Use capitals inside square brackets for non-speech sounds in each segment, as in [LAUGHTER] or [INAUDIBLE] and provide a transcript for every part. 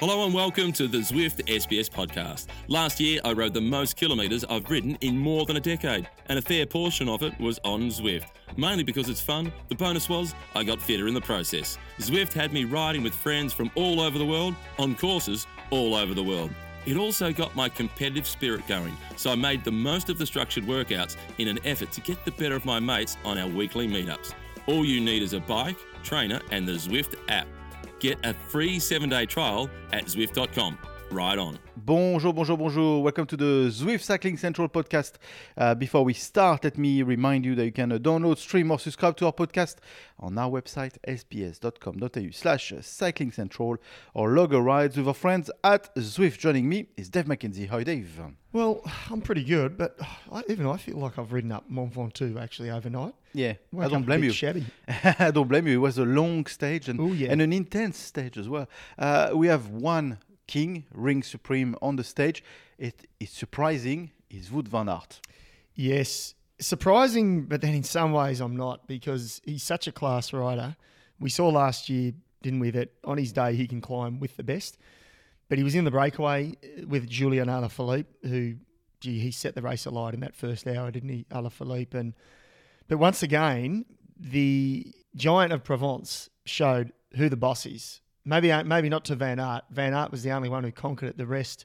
Hello and welcome to the Zwift SBS podcast. Last year, I rode the most kilometres I've ridden in more than a decade, and a fair portion of it was on Zwift. Mainly because it's fun, the bonus was I got fitter in the process. Zwift had me riding with friends from all over the world on courses all over the world. It also got my competitive spirit going, so I made the most of the structured workouts in an effort to get the better of my mates on our weekly meetups. All you need is a bike, trainer, and the Zwift app. Get a free seven day trial at Zwift.com. Ride on. Bonjour, bonjour, bonjour. Welcome to the Zwift Cycling Central podcast. Uh, before we start, let me remind you that you can uh, download, stream, or subscribe to our podcast on our website, sbs.com.au slash cycling central, or log a rides with our friends at Zwift. Joining me is Dave McKenzie. Hi, Dave. Well, I'm pretty good, but I, even I feel like I've ridden up Mont Ventoux actually overnight. Yeah, Woke I don't blame you. Shabby. [LAUGHS] I don't blame you. It was a long stage and, Ooh, yeah. and an intense stage as well. Uh, we have one king, Ring Supreme, on the stage. It is surprising. Is Wout van Aert. Yes, surprising, but then in some ways I'm not because he's such a class rider. We saw last year, didn't we, that on his day he can climb with the best. But he was in the breakaway with Julian Alaphilippe, who, gee, he set the race alight in that first hour, didn't he, Alaphilippe? And but once again, the giant of Provence showed who the boss is. Maybe maybe not to Van Aert. Van Aert was the only one who conquered it. The rest,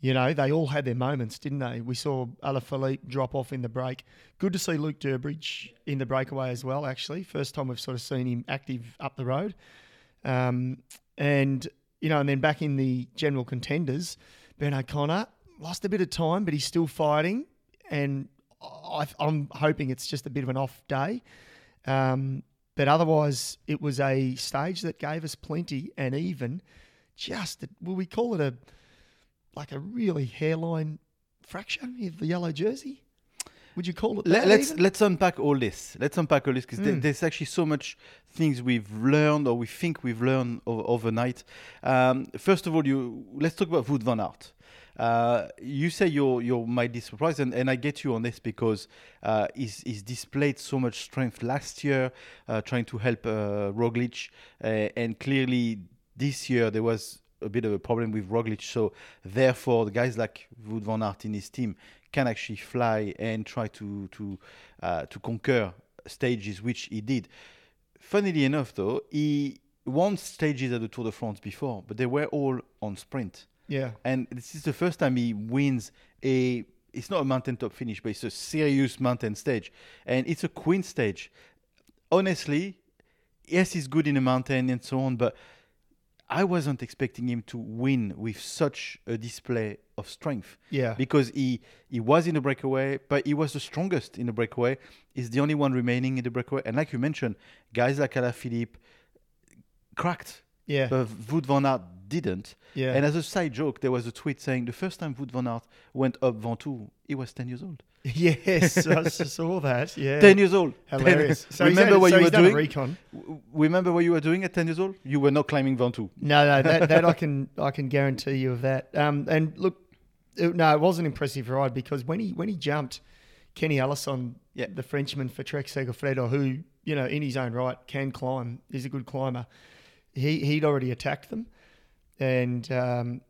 you know, they all had their moments, didn't they? We saw Alaphilippe drop off in the break. Good to see Luke Durbridge in the breakaway as well. Actually, first time we've sort of seen him active up the road. Um, and you know, and then back in the general contenders, Ben O'Connor lost a bit of time, but he's still fighting. And I, I'm hoping it's just a bit of an off day. Um, but otherwise, it was a stage that gave us plenty and even just, will we call it a like a really hairline fracture of the yellow jersey? Would you call it that? Let, let's even? let's unpack all this. Let's unpack all this because Mm. there's actually so much things we've learned or we think we've learned overnight. Um, first of all, you let's talk about Wout van Aert. Uh, you say you're you might be surprised, and, and I get you on this because uh, he's, he's displayed so much strength last year, uh, trying to help uh, Roglic, uh, and clearly this year there was a bit of a problem with Roglic. So therefore, the guys like Wout van Aert in his team can actually fly and try to to uh, to conquer stages, which he did. Funnily enough, though, he won stages at the Tour de France before, but they were all on sprint. Yeah. And this is the first time he wins a. It's not a mountain top finish, but it's a serious mountain stage, and it's a queen stage. Honestly, yes, he's good in a mountain and so on, but I wasn't expecting him to win with such a display of strength Yeah. because he he was in the breakaway, but he was the strongest in the breakaway. He's the only one remaining in the breakaway, and like you mentioned, guys like Alaphilippe cracked, Yeah. but Wout van Aert didn't. Yeah. And as a side joke, there was a tweet saying the first time Wout van Aert went up Ventoux, he was 10 years old. [LAUGHS] yes, I saw that. [LAUGHS] Yeah. 10 years old. 10 Hilarious. So remember had- what so you were doing? recon. W- Remember what you were doing at 10 years old? You were not climbing Ventoux. No, no, that, [LAUGHS] that I can I can guarantee you of that. Um, and look, it, no, it was an impressive ride because when he when he jumped, Kenny Elissonde, Yeah. the Frenchman for Trek Segafredo, who you know in his own right can climb, is a good climber. He he'd already attacked them, and um,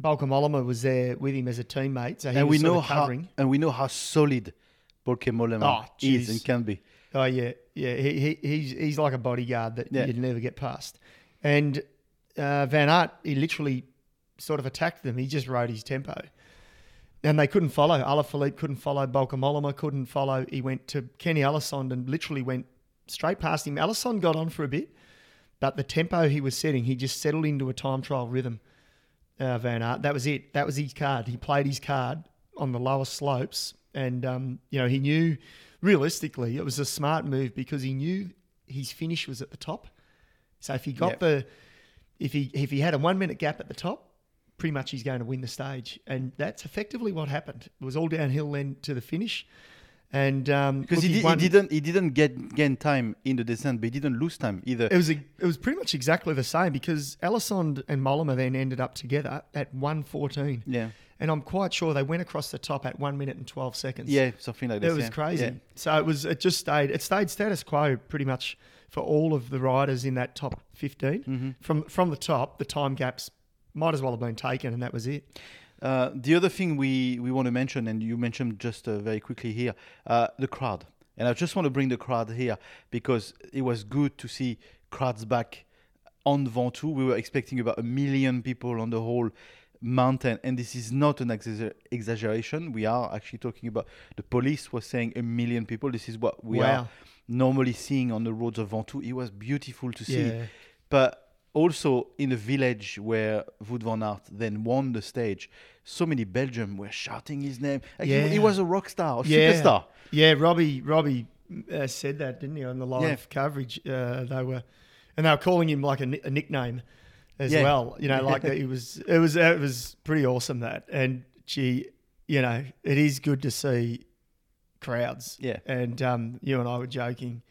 Bauke Mollema was there with him as a teammate. So he and was we know how covering. and we know how solid Mollema Oh, is and can be. Oh yeah, yeah. He, he he's he's like a bodyguard that Yeah. you'd never get past. And uh, Van Aert, he literally sort of attacked them. He just rode his tempo, and they couldn't follow. Alaphilippe couldn't follow. Bauke Mollema couldn't follow. He went to Kenny Elissonde and literally went straight past him. Elissonde got on for a bit, but the tempo he was setting, he just settled into a time trial rhythm. Uh, Van Aert, that was it. That was his card. He played his card on the lower slopes, and um, you know he knew realistically it was a smart move because he knew his finish was at the top. So if he got Yep. the, if he if he had a one minute gap at the top, pretty much he's going to win the stage, and that's effectively what happened. It was all downhill then to the finish, and um, Because look, he, did, he, didn't he didn't get gain time in the descent, but he didn't lose time either. It was a, it was pretty much exactly the same because Elissonde and Mollema then ended up together at 114. Yeah. And I'm quite sure they went across the top at one minute and 12 seconds. Yeah, something like It was yeah. crazy. Yeah. So it was it just stayed it stayed status quo pretty much for all of the riders in that top 15. Mm-hmm. From from the top, the time gaps might as well have been taken, and that was it. Uh, the other thing we, we want to mention, and you mentioned just uh, very quickly here, uh, the crowd. And I just want to bring the crowd here because it was good to see crowds back on Ventoux. We were expecting about a million people on the whole mountain, and this is not an exagger- exaggeration. We are actually talking about the police was saying a million people. This is what we Wow. are normally seeing on the roads of Ventoux. It was beautiful to see Yeah. but also in a village where Wout van Aert then won the stage, so many Belgium were shouting his name. Like he- he, was a rock star, a Yeah. superstar. Yeah, Robbie Robbie uh, said that, didn't he, on the live Yeah. coverage? Uh, they were, and they were calling him like a, a nickname as Yeah. well. You know, like that. [LAUGHS] It was it was it was pretty awesome that, and gee, you know, it is good to see crowds. Yeah. and um, you and I were joking.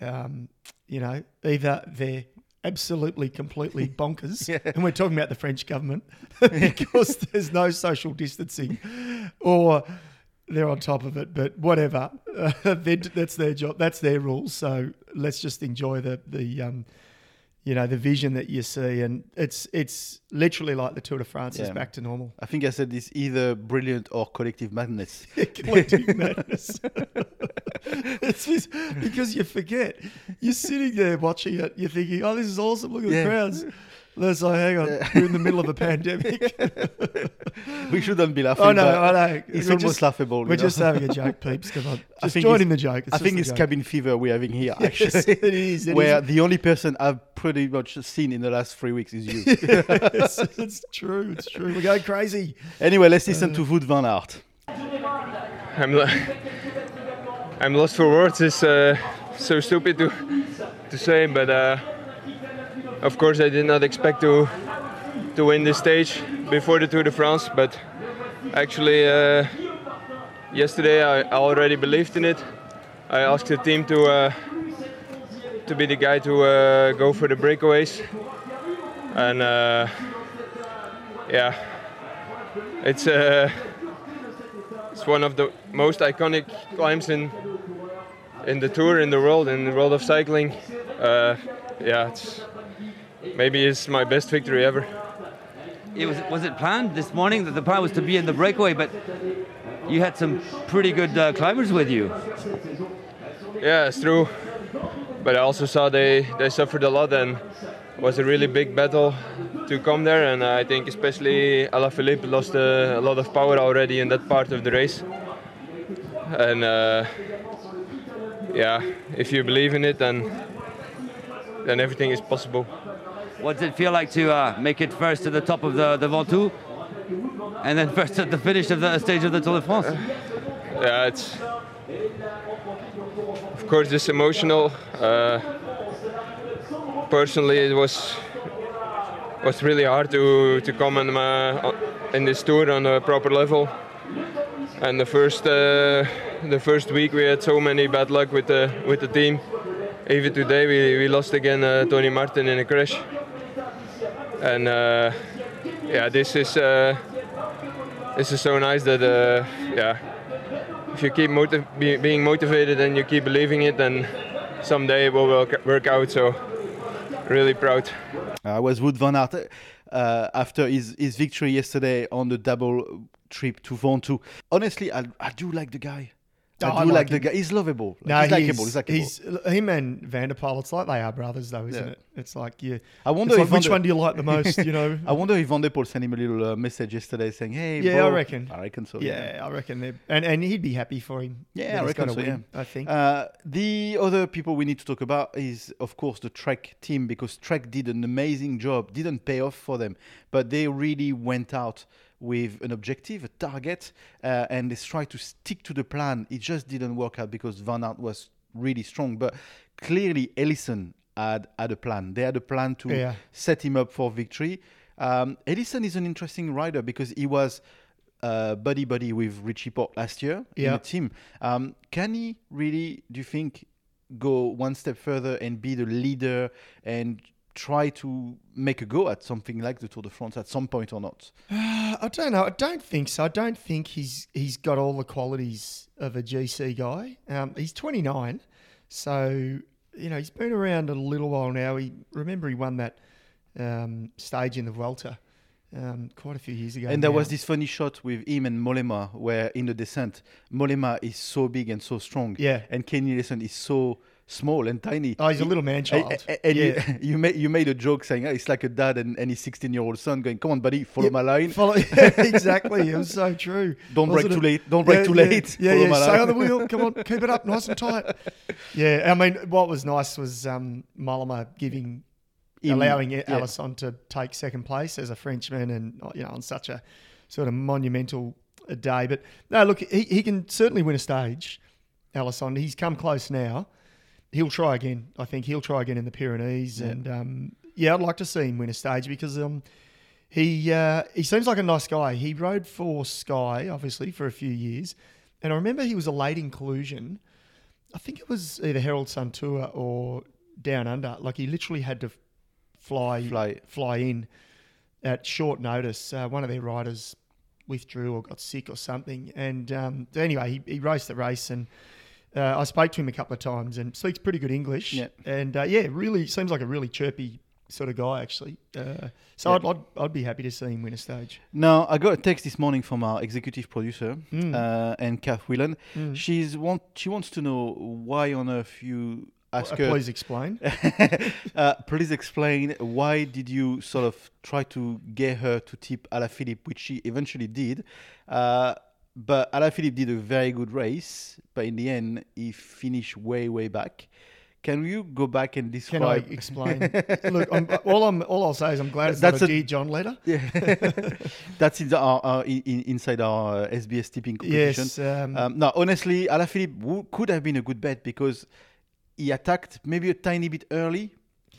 Um, you know, either they're absolutely completely [LAUGHS] bonkers, Yeah. and we're talking about the French government [LAUGHS] because there's no social distancing, or they're on top of it. But whatever, [LAUGHS] uh, that's their job. That's their rules. So let's just enjoy the the um, you know the vision that you see, and it's it's literally like the Tour de France is back to normal. I think I said this either brilliant or collective madness. [LAUGHS] collective madness. [LAUGHS] it's just because you forget. You're sitting there watching it. You're thinking, "Oh, this is awesome! Look at Yeah. the crowds." Let's like, hang on, we're in the middle of a pandemic. [LAUGHS] we shouldn't be laughing. oh no, but I know. It's We're almost just, laughable. We're know. just having a joke, peeps. Come on, [LAUGHS] I just think join in the joke. It's I think it's joke. cabin fever we're having here, [LAUGHS] actually. Yes, it is. It where is. the only person I've pretty much seen in the last three weeks is you. it's, it's true. It's true. We're going crazy. anyway, let's listen to Wout van Aert. I'm lo- I'm lost for words. It's uh, so stupid to to say, but uh, of course I did not expect to to win this stage before the Tour de France. But actually, uh, yesterday I already believed in it. I asked the team to uh, to be the guy to uh, go for the breakaways, and uh, yeah, it's. Uh, it's one of the most iconic climbs in in the tour, in the world, in the world of cycling. Uh, yeah, it's maybe it's my best victory ever. It was was it planned this morning that the plan was to be in the breakaway, but you had some pretty good uh, climbers with you. Yeah, it's true. But I also saw they they suffered a lot and it was a really big battle to come there. And I think especially Alaphilippe lost uh, a lot of power already in that part of the race. And uh, yeah, if you believe in it, then then everything is possible. What did it feel like to uh, make it first to the top of the the Ventoux, and then first at the finish of the stage of the Tour de France? yeah, it's of course it's emotional. Uh, personally, it was was really hard to to come on uh, in this tour on a proper level. And the first uh, the first week we had so many bad luck with the with the team. Even today we, we lost again uh, Tony Martin in a crash. And uh, yeah, this is uh, this is so nice that uh, yeah if you keep motiv- be, being motivated and you keep believing it, then someday it will work, out. So, really proud. I was Wout van Aert uh, after his, his victory yesterday on the double trip to Ventoux. Honestly, I, I do like the guy. I do like like the guy. He's lovable. No, he's likable. He's likable. he's him and Van der Poel. It's like they are brothers, though, isn't Yeah. it? It's like you. I wonder like, which one do you like the [LAUGHS] most? You know. I wonder if Van der Poel sent him a little uh, message yesterday saying, "Hey, Yeah, bro." I reckon. I reckon so. yeah, I reckon they and and he'd be happy for him. Yeah, I reckon so, win, I think. Uh, the other people we need to talk about is, of course, the Trek team because Trek did an amazing job. Didn't pay off for them, but they really went out with an objective, a target, uh, and they tried to stick to the plan. It just didn't work out because Van Aert was really strong, but clearly Elissonde had had a plan. They had a plan to Yeah. set him up for victory. Um, Elissonde is an interesting rider because he was uh, buddy buddy with Richie Porte last year in Yeah. the team. Um, can he really, do you think, go one step further and be the leader and try to make a go at something like the Tour de France at some point or not? Uh, [SIGHS] I don't know. I don't think so. I don't think he's he's got all the qualities of a GC guy. Um, he's 29, so you know, he's been around a little while now. He remember he won that um, stage in the Vuelta um, quite a few years ago. And there now. was this funny shot with him and Mollema, where in the descent, Mollema is so big and so strong, Yeah. and Kenny Elissonde is so small and tiny. Oh, he's a little man child. And, and Yeah. you, [LAUGHS] you made you made a joke saying "Oh, it's like a dad and, and his 16 year old son going, "Come on, buddy, follow Yeah, my line. Follow, [LAUGHS] [LAUGHS] exactly. It was so true. Don't break Wasn't too late. Don't break Yeah, too late. Yeah, Follow yeah. my Stay line." on the wheel. Come on, keep it up, nice and tight. Yeah, I mean, what was nice was um, Mollema giving, Him- allowing yeah. Elissonde to take second place as a Frenchman, and you know, on such a sort of monumental day. But no, look, he, he can certainly win a stage. Elissonde, he's come close now. He'll try again. I think he'll try again in the Pyrenees, Yeah. and um, yeah, I'd like to see him win a stage because um, he uh, he seems like a nice guy. He rode for Sky, obviously, for a few years, and I remember he was a late inclusion. I think it was either Herald Sun Tour or Down Under. Like he literally had to fly Fly. fly in at short notice. Uh, one of their riders withdrew or got sick or something, and um, anyway, he, he raced the race and. Uh, I spoke to him a couple of times and speaks pretty good English. Yeah. And uh, yeah, really seems like a really chirpy sort of guy, actually. Uh, so Yeah. I'd, I'd, I'd be happy to see him win a stage. Now, I got a text this morning from our executive producer Mm. uh, and Kath Whelan. Mm. She's want she wants to know why on earth you ask Uh, her. please explain. [LAUGHS] uh, please explain why did you sort of try to get her to tip Alaphilippe, which she eventually did. Uh, but Alaphilippe did a very good race, but in the end, he finished way, way back. Can you go back and Can I describe? explain? [LAUGHS] Look, I'm, all I'm all I'll say is I'm glad it's That's not a a- Dear John letter. Yeah, [LAUGHS] that's in the, our, our, in, in- inside our uh, SBS tipping competition. Yes. Um, Um, no, honestly, Alaphilippe w- could have been a good bet because he attacked maybe a tiny bit early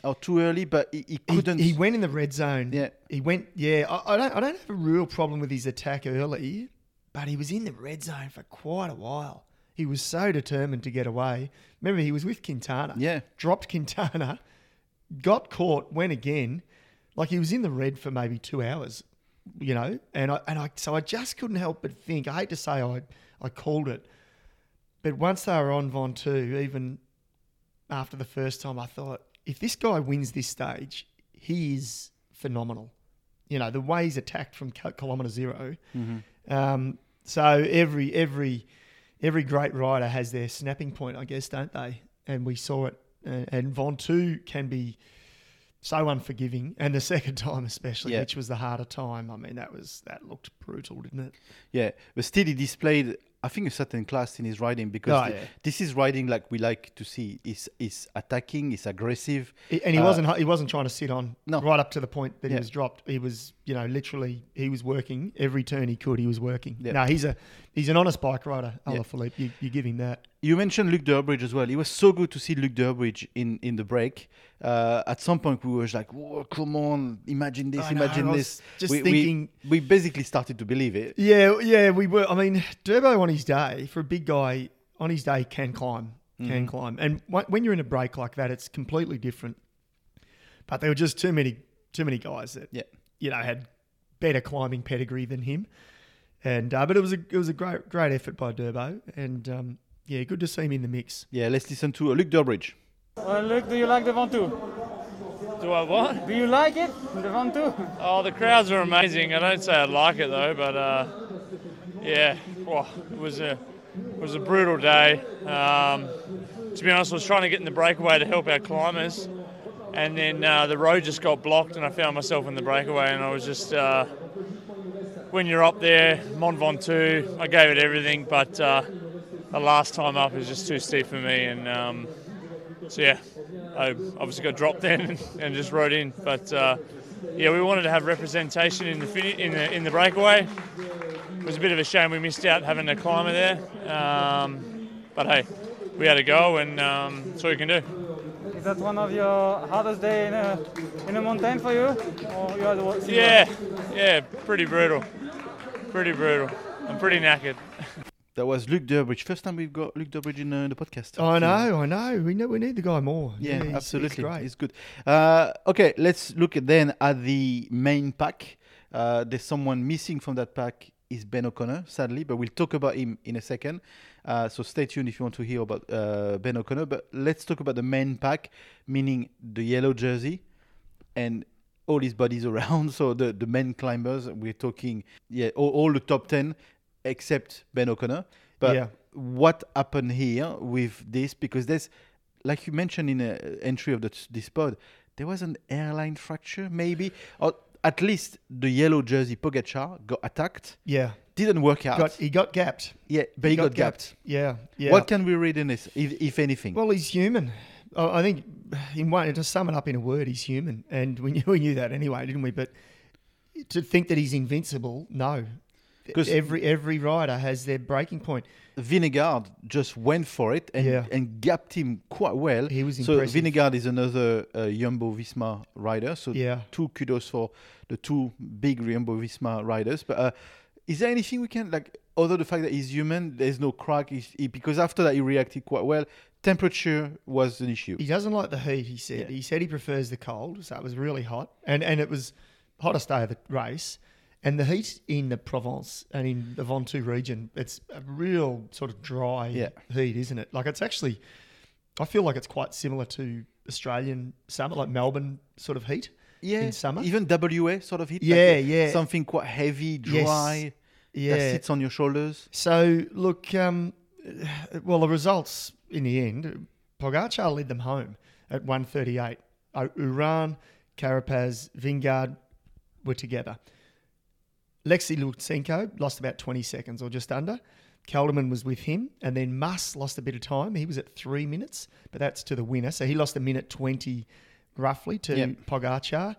or too early, but he, he he, couldn't. he went in the red zone. Yeah. He went. Yeah. I, I don't. I don't have a real problem with his attack early, but he was in the red zone for quite a while. He was so determined to get away. Remember, he was with Quintana. Yeah. Dropped Quintana, got caught, went again. Like he was in the red for maybe two hours, you know. And I and I so I just couldn't help but think. I hate to say I I called it, but once they were on Ventoux, even after the first time, I thought if this guy wins this stage, he is phenomenal. You know the way he's attacked from kilometre 0 Um, so every every every great rider has their snapping point, I guess, don't they? And we saw it. And, and Ventoux can be so unforgiving, and the [LAUGHS] second time especially, Yeah. which was the harder time. I mean, that was that looked brutal, didn't it? Yeah, but still, he displayed, I think, a certain class in his riding because Oh, th- yeah. this is riding like we like to see. He's, he's attacking, he's aggressive. He- And he Uh, wasn't he wasn't trying to sit on No. right up to the point that he was dropped. He was you know literally he was working every turn he could. He was working. Yeah. No, he's a he's an honest bike rider. Yeah. Alaphilippe, you, you give him that. You mentioned Luke Durbridge as well. It was so good to see Luke Durbridge in, in the break. Uh, at some point, we were like, Whoa, come on, imagine this, I imagine was this. just we, we- thinking- We, basically started to believe it. Yeah, yeah, we were. I mean, Durbo on his day for a big guy on his day can climb, Mm-hmm. can climb, and wh- when you're in a break like that, it's completely different. But there were just too many too many guys that Yeah. you know had better climbing pedigree than him, and uh, but it was a it was a great great effort by Durbo, and um, yeah, good to see him in the mix. Yeah, let's listen to uh, Luke Durbridge. Well, look, do you like the Ventoux? Do I what? Do you like it, the Ventoux? Oh, the crowds are amazing. I don't say I like it though, but uh, yeah, well, it was a it was a brutal day. Um, to be honest, I was trying to get in the breakaway to help our climbers, and then uh, the road just got blocked, and I found myself in the breakaway, and I was just. Uh, when you're up there, Mont Ventoux, I gave it everything, but uh, the last time up was just too steep for me, and um, so yeah, I obviously got dropped [LAUGHS] then and, and just rode in. But uh, yeah, we wanted to have representation in the fini- in the in the breakaway. It was a bit of a shame we missed out having a climber there, um, but hey, we had a go, and um, that's all you can do. Is that one of your hardest day in a in a mountain for you? Or you had? Yeah, yeah, pretty brutal, pretty brutal. I'm pretty knackered. That was Luke Durbridge. First time we've got Luke Durbridge in uh, the podcast. I So- know, I know. We know we need the guy more. Yeah, he's- absolutely. He's great. It's good. Uh, okay, let's look then at the main pack. Uh, there's someone missing from that pack is Ben O'Connor, sadly, but we'll talk about him in a second. Uh, so stay tuned if you want to hear about uh, Ben O'Connor. But let's talk about the main pack, meaning the yellow jersey and all his buddies [LAUGHS] around. So the, the men climbers, we're talking, yeah, all, all the top 10 except Ben O'Connor. But Yeah. what happened here with this? Because there's, like you mentioned in the entry of the, this pod, there was an airline fracture, maybe, or at least the yellow jersey Pogacar got attacked. Yeah. Didn't work out. Got, he got gapped. yeah, but he, got, gapped. Yeah. Yeah. What can we read in this, if, if anything? Well, he's human. I I think, in one, to sum it up in a word, he's human, and we knew, [LAUGHS] we knew that anyway, didn't we? But to think that he's invincible, no. 'Cause- every every rider has their breaking point. Vingegaard just went for it and, Yeah. and gapped him quite well. He was so impressive. Vingegaard is another uh, Jumbo Visma rider. So Yeah. two kudos for the two big Jumbo Visma riders. But uh, is there anything we can like other the fact that he's human? There's no crack. He, because after that he reacted quite well. Temperature was an issue. He doesn't like the heat. He said. Yeah. He said he prefers the cold. So it was really hot, and and it was hottest day of the race. And the heat in the Provence and in the Ventoux region, it's a real sort of dry Yeah. heat, isn't it? Like it's actually, I feel like it's quite similar to Australian summer, like Melbourne sort of heat. yeah, in summer? even WA sort of heat. Yeah, like, yeah. something quite heavy, Yes. dry. Yeah. that sits on your shoulders. So look, um, [SIGHS] well, the results in the end, Pogacar led them home at 138. Uh, Uran, Carapaz, Vingegaard were together. Lexi Lutsenko lost about 20 seconds or just under. Kelderman was with him, and then Mas lost a bit of time. He was at three minutes, but that's to the winner. So he lost a minute 20 roughly to Yep. Pogacar.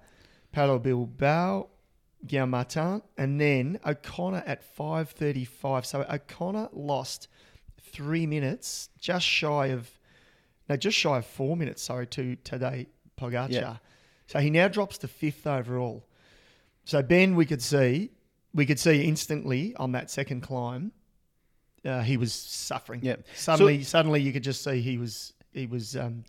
Pello Bilbao, Guillaume Martin, and then O'Connor at 5.35. So O'Connor lost three minutes, just shy of, no, just shy of four minutes, sorry, to today Pogacar. Yeah. So he now drops to fifth overall. So Ben, we could see, we could see instantly on that second climb, uh, he was suffering. Yeah. Suddenly, suddenly you could just see he was he was um,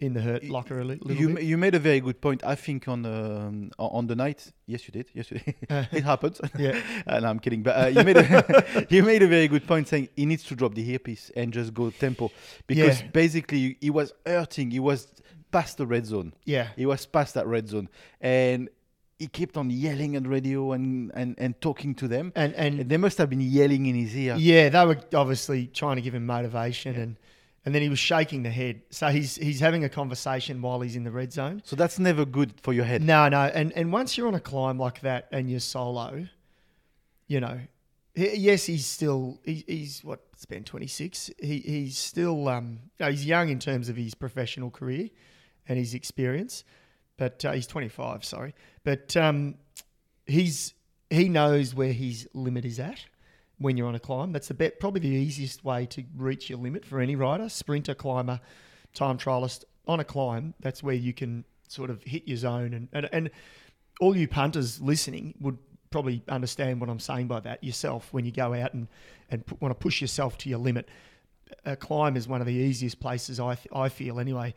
in the hurt locker a li- little You, bit. you made a very good point. I think on um, on the night. Yes, you did. Yes, you did. [LAUGHS] it happened. [LAUGHS] Yeah. [LAUGHS] uh, no, I'm kidding. But uh, you made a, you made a very good point saying he needs to drop the earpiece and just go tempo because Yeah. basically he was hurting. He was past the red zone. Yeah. He was past that red zone, and he kept on yelling at radio and, and, and talking to them. And and And they must have been yelling in his ear. Yeah, they were obviously trying to give him motivation, and and then he was shaking the head. So he's he's having a conversation while he's in the red zone. So that's never good for your head. No, no, and and once you're on a climb like that and you're solo, you know, he, yes, he's still he, he's what it's been 26. He he's still um no, he's young in terms of his professional career and his experience, but uh, he's 25. Sorry, but um he's he knows where his limit is at when you're on a climb. That's the bet, probably the easiest way to reach your limit for any rider, sprinter, climber, time trialist on a climb. That's where you can sort of hit your zone, and and, and all you punters listening would probably understand what I'm saying by that yourself when you go out and and p- want to push yourself to your limit. A climb is one of the easiest places I th- I feel anyway.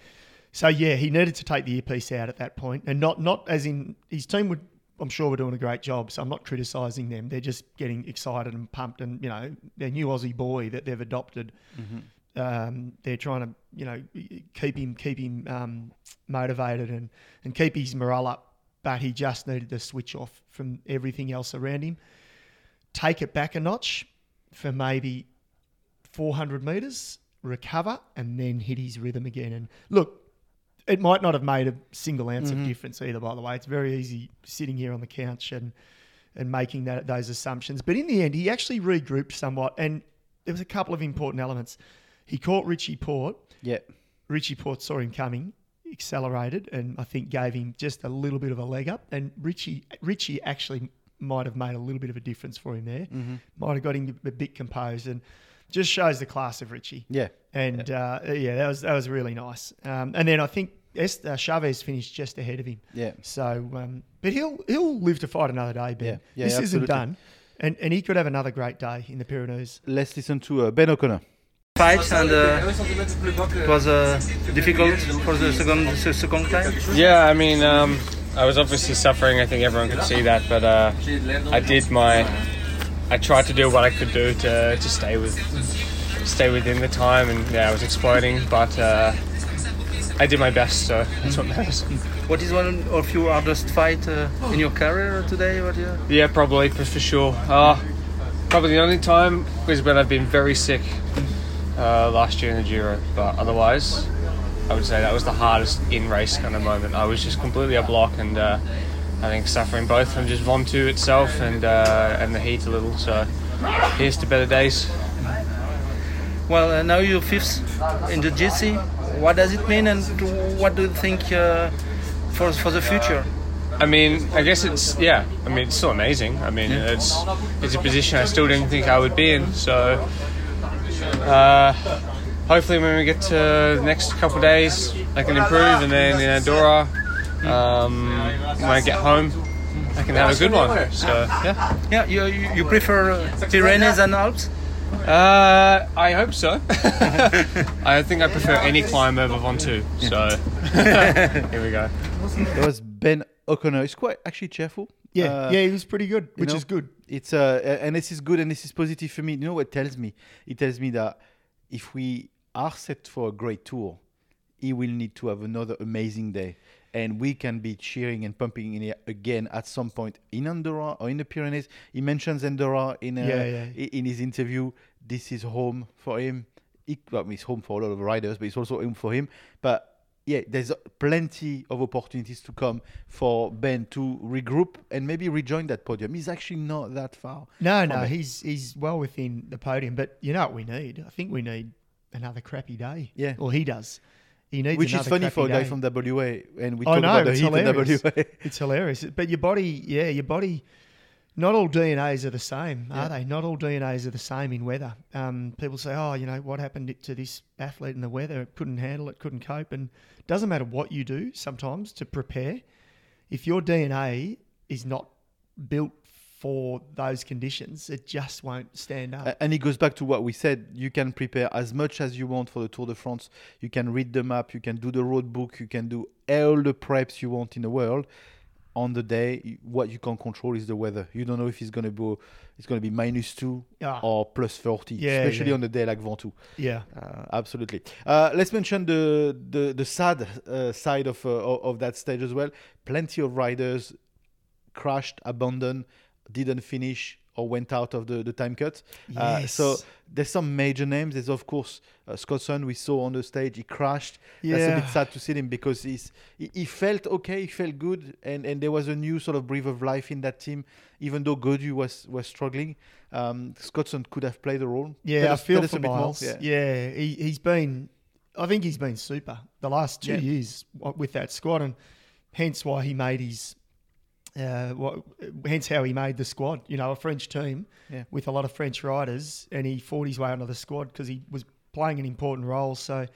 So yeah, he needed to take the earpiece out at that point, and not not as in his team would. I'm sure we're doing a great job, so I'm not criticising them. They're just getting excited and pumped, and you know, their new Aussie boy that they've adopted. Um, they're trying to, you know, keep him keep him um, motivated and and keep his morale up. But he just needed to switch off from everything else around him. Take it back a notch for maybe 400 meters, recover, and then hit his rhythm again. And look, it might not have made a single ounce of difference either. By the way, it's very easy sitting here on the couch and and making that those assumptions. But in the end, he actually regrouped somewhat, and there was a couple of important elements. He caught Richie Porte. Yeah. Richie Porte saw him coming, accelerated, and I think gave him just a little bit of a leg up. And Richie Richie actually might have made a little bit of a difference for him there. Might have got him a bit composed, and just shows the class of Richie. Yeah. And yeah, uh, yeah that was that was really nice. Um, and then I think Est- uh, Chaves finished just ahead of him. Yeah. So, um, but he'll he'll live to fight another day, Ben. Yeah. Yeah, this absolutely. isn't done, and and he could have another great day in the Pyrenees. Let's listen to uh, Ben O'Connor. fight and uh, it was uh, difficult for the second the second time. Yeah, I mean, um, I was obviously suffering. I think everyone could see that, but uh, I did my. I tried to do what I could do to, to stay with stay within the time, and yeah, I was exploding, but uh, I did my best, so that's what matters. What is one of your hardest fight uh, in your career today? What you? Yeah, probably for, for sure. Uh, probably the only time was when I've been very sick uh, last year in the Giro, but otherwise, I would say that was the hardest in race kind of moment. I was just completely a block, and uh, I think suffering both from just Ventoux itself and uh, and the heat a little. So here's to better days. Well, uh, now you're fifth in the GC. What does it mean, and what do you think uh, for for the future? I mean, I guess it's yeah. I mean, it's still amazing. I mean, Yeah. it's it's a position I still didn't think I would be in. So uh, hopefully, when we get to the next couple of days, I can improve, and then in Andorra, um, when I get home, I can have a good one. So yeah. Yeah, you you, prefer uh, Pyrenees and Alps? Uh, I hope so. [LAUGHS] I think I prefer any climb over Ventoux. So [LAUGHS] here we go. There was Ben O'Connor. He's quite actually cheerful. Yeah, Uh, yeah, he was pretty good, which know, is good. It's uh, and this is good and this is positive for me. You know what it tells me? It tells me that if we are set for a great tour, he will need to have another amazing day, and we can be cheering and pumping in here again at some point in Andorra or in the Pyrenees. He mentions Andorra in uh, Yeah, yeah. in his interview. This is home for him. It, well, it's home for a lot of riders, but it's also home for him. But yeah, there's plenty of opportunities to come for Ben to regroup and maybe rejoin that podium. He's actually not that far. No, no, it. he's he's well within the podium. But you know what we need? I think we need another crappy day. Yeah. Or he does. He needs Which is funny for a guy from WA, and we talk know, about the heat in. WA. [LAUGHS] it's hilarious. But your body, yeah, your body. Not all DNAs are the same, Yeah. are they? Not all DNAs are the same in weather. Um, people say, "Oh, you know, what happened to this athlete in the weather? It couldn't handle it, couldn't cope." And it doesn't matter what you do. Sometimes to prepare, if your DNA is not built for those conditions, it just won't stand up. And it goes back to what we said. You can prepare as much as you want for the Tour de France. You can read the map. You can do the road book. You can do all the preps you want in the world. On the day, what you can control is the weather. You don't know if it's going to be it's going to be minus two Ah. or plus forty, Yeah, especially yeah. on a day like Ventoux. Yeah. uh, absolutely. Uh, let's mention the the, the sad uh, side of, uh, of of that stage as well. Plenty of riders crashed, abandoned, didn't finish, or went out of the, the time cut. Uh, so there's some major names. There's of course uh, Scotson we saw on the stage. He crashed. Yeah. That's a bit sad to see him because he's he, he felt okay. He felt good, and, and there was a new sort of breath of life in that team. Even though Gaudu was was struggling, um, Scotson could have played a role. Yeah, Tell I us- feel for a bit more. Miles. Yeah, he, he's been. I think he's been super the last two Yeah. years with that squad, and hence why he made his. Uh, what, hence how he made the squad. You know, a French team Yeah. with a lot of French riders, and he fought his way onto the squad because he was playing an important role. So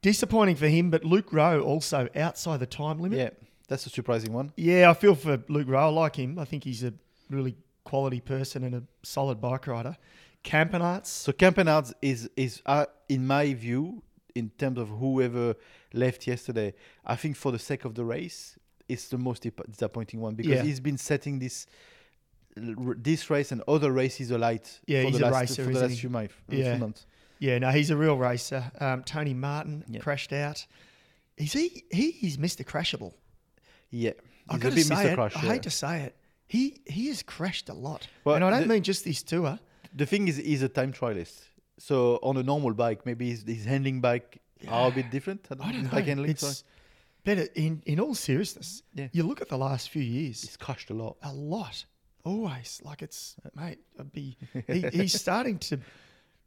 disappointing for him, but Luke Rowe also outside the time limit. Yeah, that's a surprising one. Yeah, I feel for Luke Rowe. I like him. I think he's a really quality person and a solid bike rider. Campenaerts. So Campenaerts is is uh, in my view, in terms of whoever left yesterday, I think for the sake of the race, it's the most disappointing one because Yeah. he's been setting this this race and other races alight Yeah, for he's the a last, racer, for the last few, month, Yeah. few months. Yeah, no, he's a real racer. Um, Tony Martin Yeah. crashed out. Is he? He is Mr. Crashable. Yeah, I got to say Mr. it. Crash. I hate to say it. He he has crashed a lot, Well, and I don't the- mean just this tour. The thing is, he's a time trialist. So on a normal bike, maybe his, his handling bike are a bit different. I don't his know. Bike handling, it's. Better in in all seriousness. Yeah. You look at the last few years. He's crashed a lot. a lot. Always. Like it's mate, I'd be he, [LAUGHS] he's starting to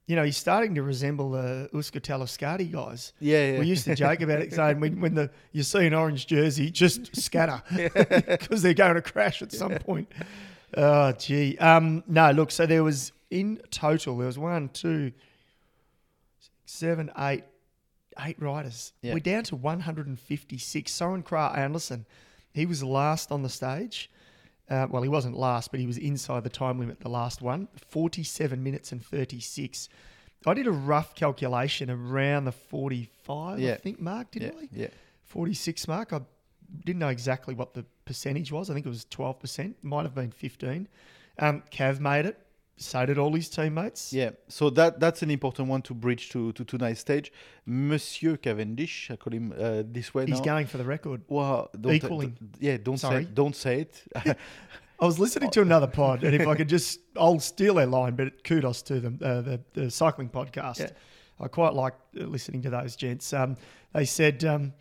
you know, he's starting to resemble the Uska Scotty guys. Yeah, yeah. We used to joke about it saying when, when the you see an orange jersey, just [LAUGHS] scatter because [LAUGHS] they're going to crash at some point. Oh gee. Um no, look, so there was in total there was one, two, six, seven, eight, eight riders. Yeah. We're down to 156. Søren Kragh Andersen, he was last on the stage. Uh, well, he wasn't last, but he was inside the time limit, the last one. 47 minutes and 36. I did a rough calculation around the 45, yeah. I think, mark, didn't I? yeah. 46 mark. I didn't know exactly what the percentage was. I think it was 12%, might have been 15. Um, Cav made it. So did all his teammates. Yeah, so that that's an important one to bridge to, to tonight's stage. Monsieur Cavendish, I call him uh, this way He's now. going for the record. Well, don't Equaling. yeah, don't Sorry. say don't say it. [LAUGHS] [LAUGHS] I was listening to another pod, and if I could just, I'll steal their line, but kudos to them, uh, the, the cycling podcast. Yeah. I quite like uh, listening to those gents. Um, they said, um,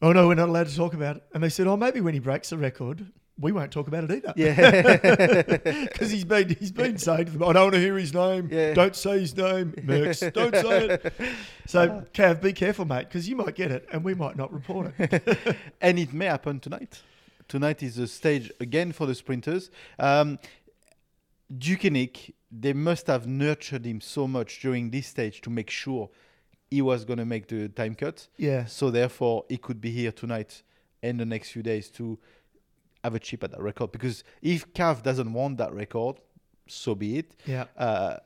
oh no, we're not allowed to talk about it. And they said, oh, maybe when he breaks the record, we won't talk about it either. Yeah. [LAUGHS] Because he's been, he's been saying to them, I don't want to hear his name. Yeah. Don't say his name. Merckx, [LAUGHS] don't say it. So, Cav, be careful, mate, because you might get it and we might not report it. [LAUGHS] and it may happen tonight. Tonight is the stage again for the sprinters. Um, Deceuninck, they must have nurtured him so much during this stage to make sure he was going to make the time cut. Yeah. So therefore, he could be here tonight and the next few days to have a chip at that record. Because if Cav doesn't want that record, so be it. Yeah. Uh,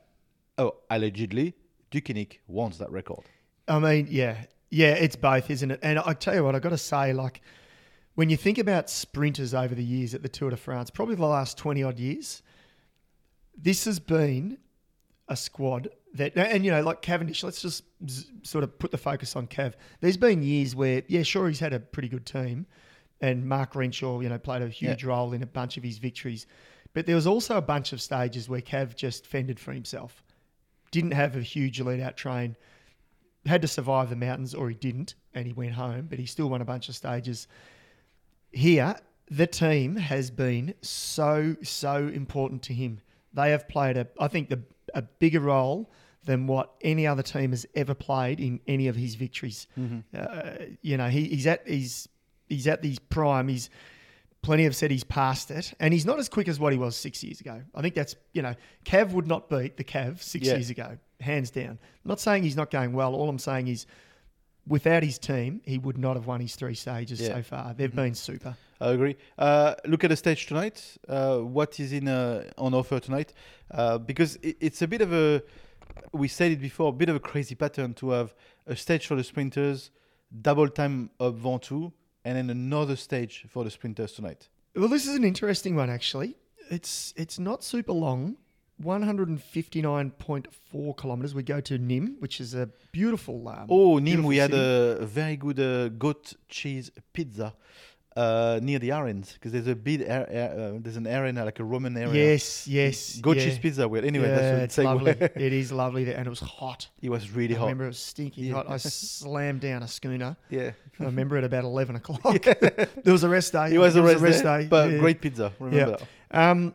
oh, allegedly, Deceuninck wants that record. I mean, yeah, yeah, it's both, isn't it? And I tell you what, I got to say, like, when you think about sprinters over the years at the Tour de France, probably the last twenty odd years, this has been a squad that, and you know, like Cavendish. Let's just sort of put the focus on Cav. There's been years where, yeah, sure, he's had a pretty good team, and Mark Renshaw, you know, played a huge role in a bunch of his victories. But there was also a bunch of stages where Cav just fended for himself, didn't have a huge lead out train had to survive the mountains, or he didn't, and he went home, but he still won a bunch of stages. Here, the team has been so, so important to him. They have played a, I think, the, a bigger role than what any other team has ever played in any of his victories. Uh, you know, he, he's at he's he's at his prime. He's plenty have said he's past it, and he's not as quick as what he was six years ago. I think that's you know, Cav would not beat the Cav six Yeah. years ago, hands down. I'm not saying he's not going well. All I'm saying is, without his team, he would not have won his three stages Yeah. so far. They've been super. I agree. Uh, look at the stage tonight. Uh, what is in uh, on offer tonight? Uh, because it, it's a bit of a, we said it before, a bit of a crazy pattern to have a stage for the sprinters, double time up Ventoux, and then another stage for the sprinters tonight. Well, this is an interesting one actually. It's it's not super long. 159.4 kilometers. We go to Nîmes, which is a beautiful. Um, Oh, Nîmes, beautiful we had city. a, a very good uh, goat cheese pizza uh, near the Arens because there's a big ar- ar- uh, there's an arena like a Roman area. Yes, yes. Goat yeah. pizza. Well, anyway, yeah, that's it's lovely. [LAUGHS] it is lovely there, and it was hot. it was really I hot. I remember it was stinking Yeah. hot. I slammed down a schooner. Yeah. I remember it about eleven o'clock. [LAUGHS] [LAUGHS] there was a rest day. It was a There rest, day, but yeah. great pizza. Remember that. Um,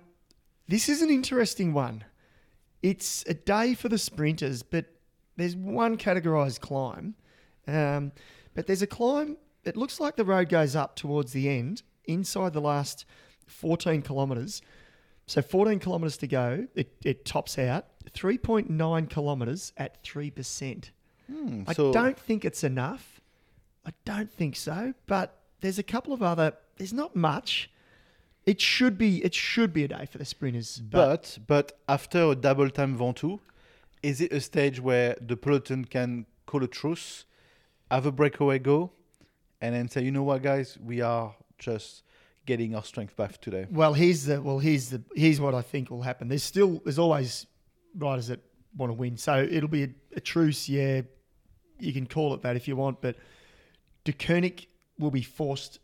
this is an interesting one. It's a day for the sprinters, but there's one categorised climb. Um, but there's a climb. It looks like the road goes up towards the end, inside the last 14 kilometres. So 14 kilometres to go. It, it tops out 3.9 kilometres at 3%. Hmm, I so- don't think it's enough. I don't think so. But there's a couple of other. There's not much. It should be. It should be a day for the sprinters. But, But but after a double time Ventoux, is it a stage where the peloton can call a truce, have a breakaway go, and then say, you know what, guys, we are just getting our strength back today. well, here's the. Well, here's the. Here's what I think will happen. There's still. There's always riders that want to win. So it'll be a, a truce. Yeah, you can call it that if you want. But Deceuninck will be forced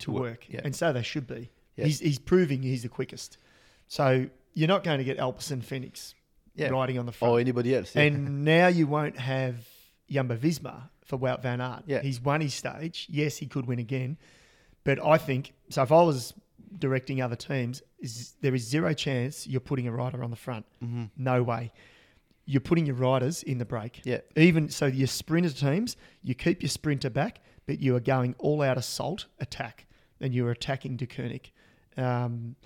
to Work, work, yeah. and so they should be. Yeah. He's he's proving he's the quickest. So you're not going to get Alpecin-Fenix Yeah. riding on the front. Or anybody else. And now you won't have Jumbo Visma for Wout van Aert. Yeah. He's won his stage. Yes, he could win again. But I think, so if I was directing other teams, is there is zero chance you're putting a rider on the front. Mm-hmm. No way. You're putting your riders in the break. Yeah. Even so, your sprinter teams, you keep your sprinter back, but you are going all out assault attack, and you're attacking Deceuninck. Um,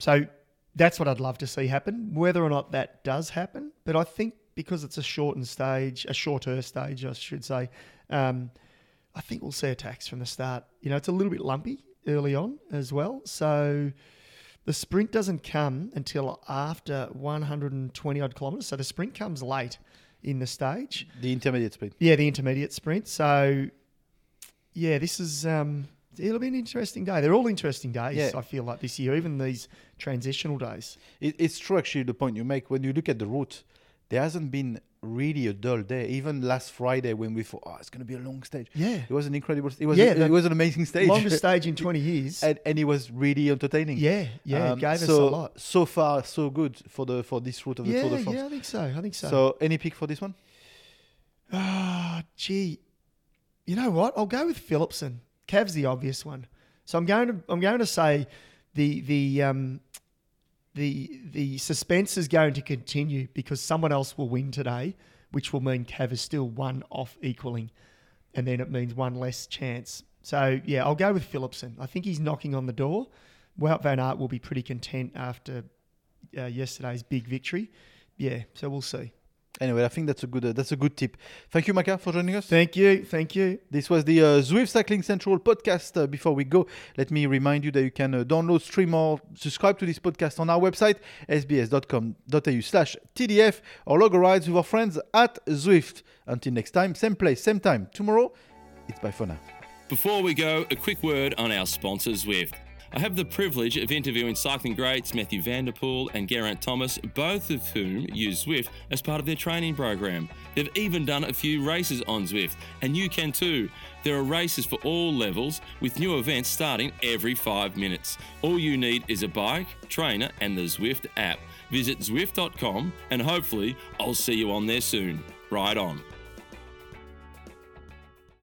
so that's what I'd love to see happen. Whether or not that does happen, but I think because it's a shortened stage, a shorter stage, I should say, um, I think we'll see attacks from the start. You know, it's a little bit lumpy early on as well. So the sprint doesn't come until after 120 odd kilometres. So the sprint comes late in the stage. the intermediate sprint. Yeah, the intermediate sprint. So, yeah, this is um, It'll be an interesting day. They're all interesting days. Yeah. I feel like this year, even these transitional days. It, it's true, actually, the point you make. When you look at the route, there hasn't been really a dull day. Even last Friday, when we thought, oh, it's going to be a long stage. Yeah. It was an incredible. It was. Yeah, it was an amazing stage. Longest [LAUGHS] stage in 20 years. and, and it was really entertaining. Yeah, yeah, it gave us a so, lot. So far, so good for the for this route of the yeah, Tour de France. yeah, I think so. I think so. So, any pick for this one? Ah, gee, you know what? I'll go with Phillipson. Cav's the obvious one. So I'm going to I'm going to say the the um the the suspense is going to continue because someone else will win today, which will mean Cav is still one off equaling, and then it means one less chance. So yeah, I'll go with Philipsen. I think he's knocking on the door. Wout van Aert will be pretty content after uh, yesterday's big victory. Yeah, so we'll see. Anyway, I think that's a good uh, that's a good tip. Thank you, Maka, for joining us. Thank you, thank you. This was the uh, Zwift Cycling Central podcast. Uh, before we go, let me remind you that you can uh, download, stream, or subscribe to this podcast on our website, sbs.com.au slash TDF, or log a rides with our friends at Zwift. Until next time, same place, same time. Tomorrow, it's bye for now. Before we go, a quick word on our sponsor, Zwift. I have the privilege of interviewing cycling greats Mathieu van der Poel and Geraint Thomas, both of whom use Zwift as part of their training program. They've even done a few races on Zwift, and you can too. There are races for all levels with new events starting every five minutes. All you need is a bike, trainer, and the Zwift app. Visit Zwift.com and hopefully I'll see you on there soon. Ride on.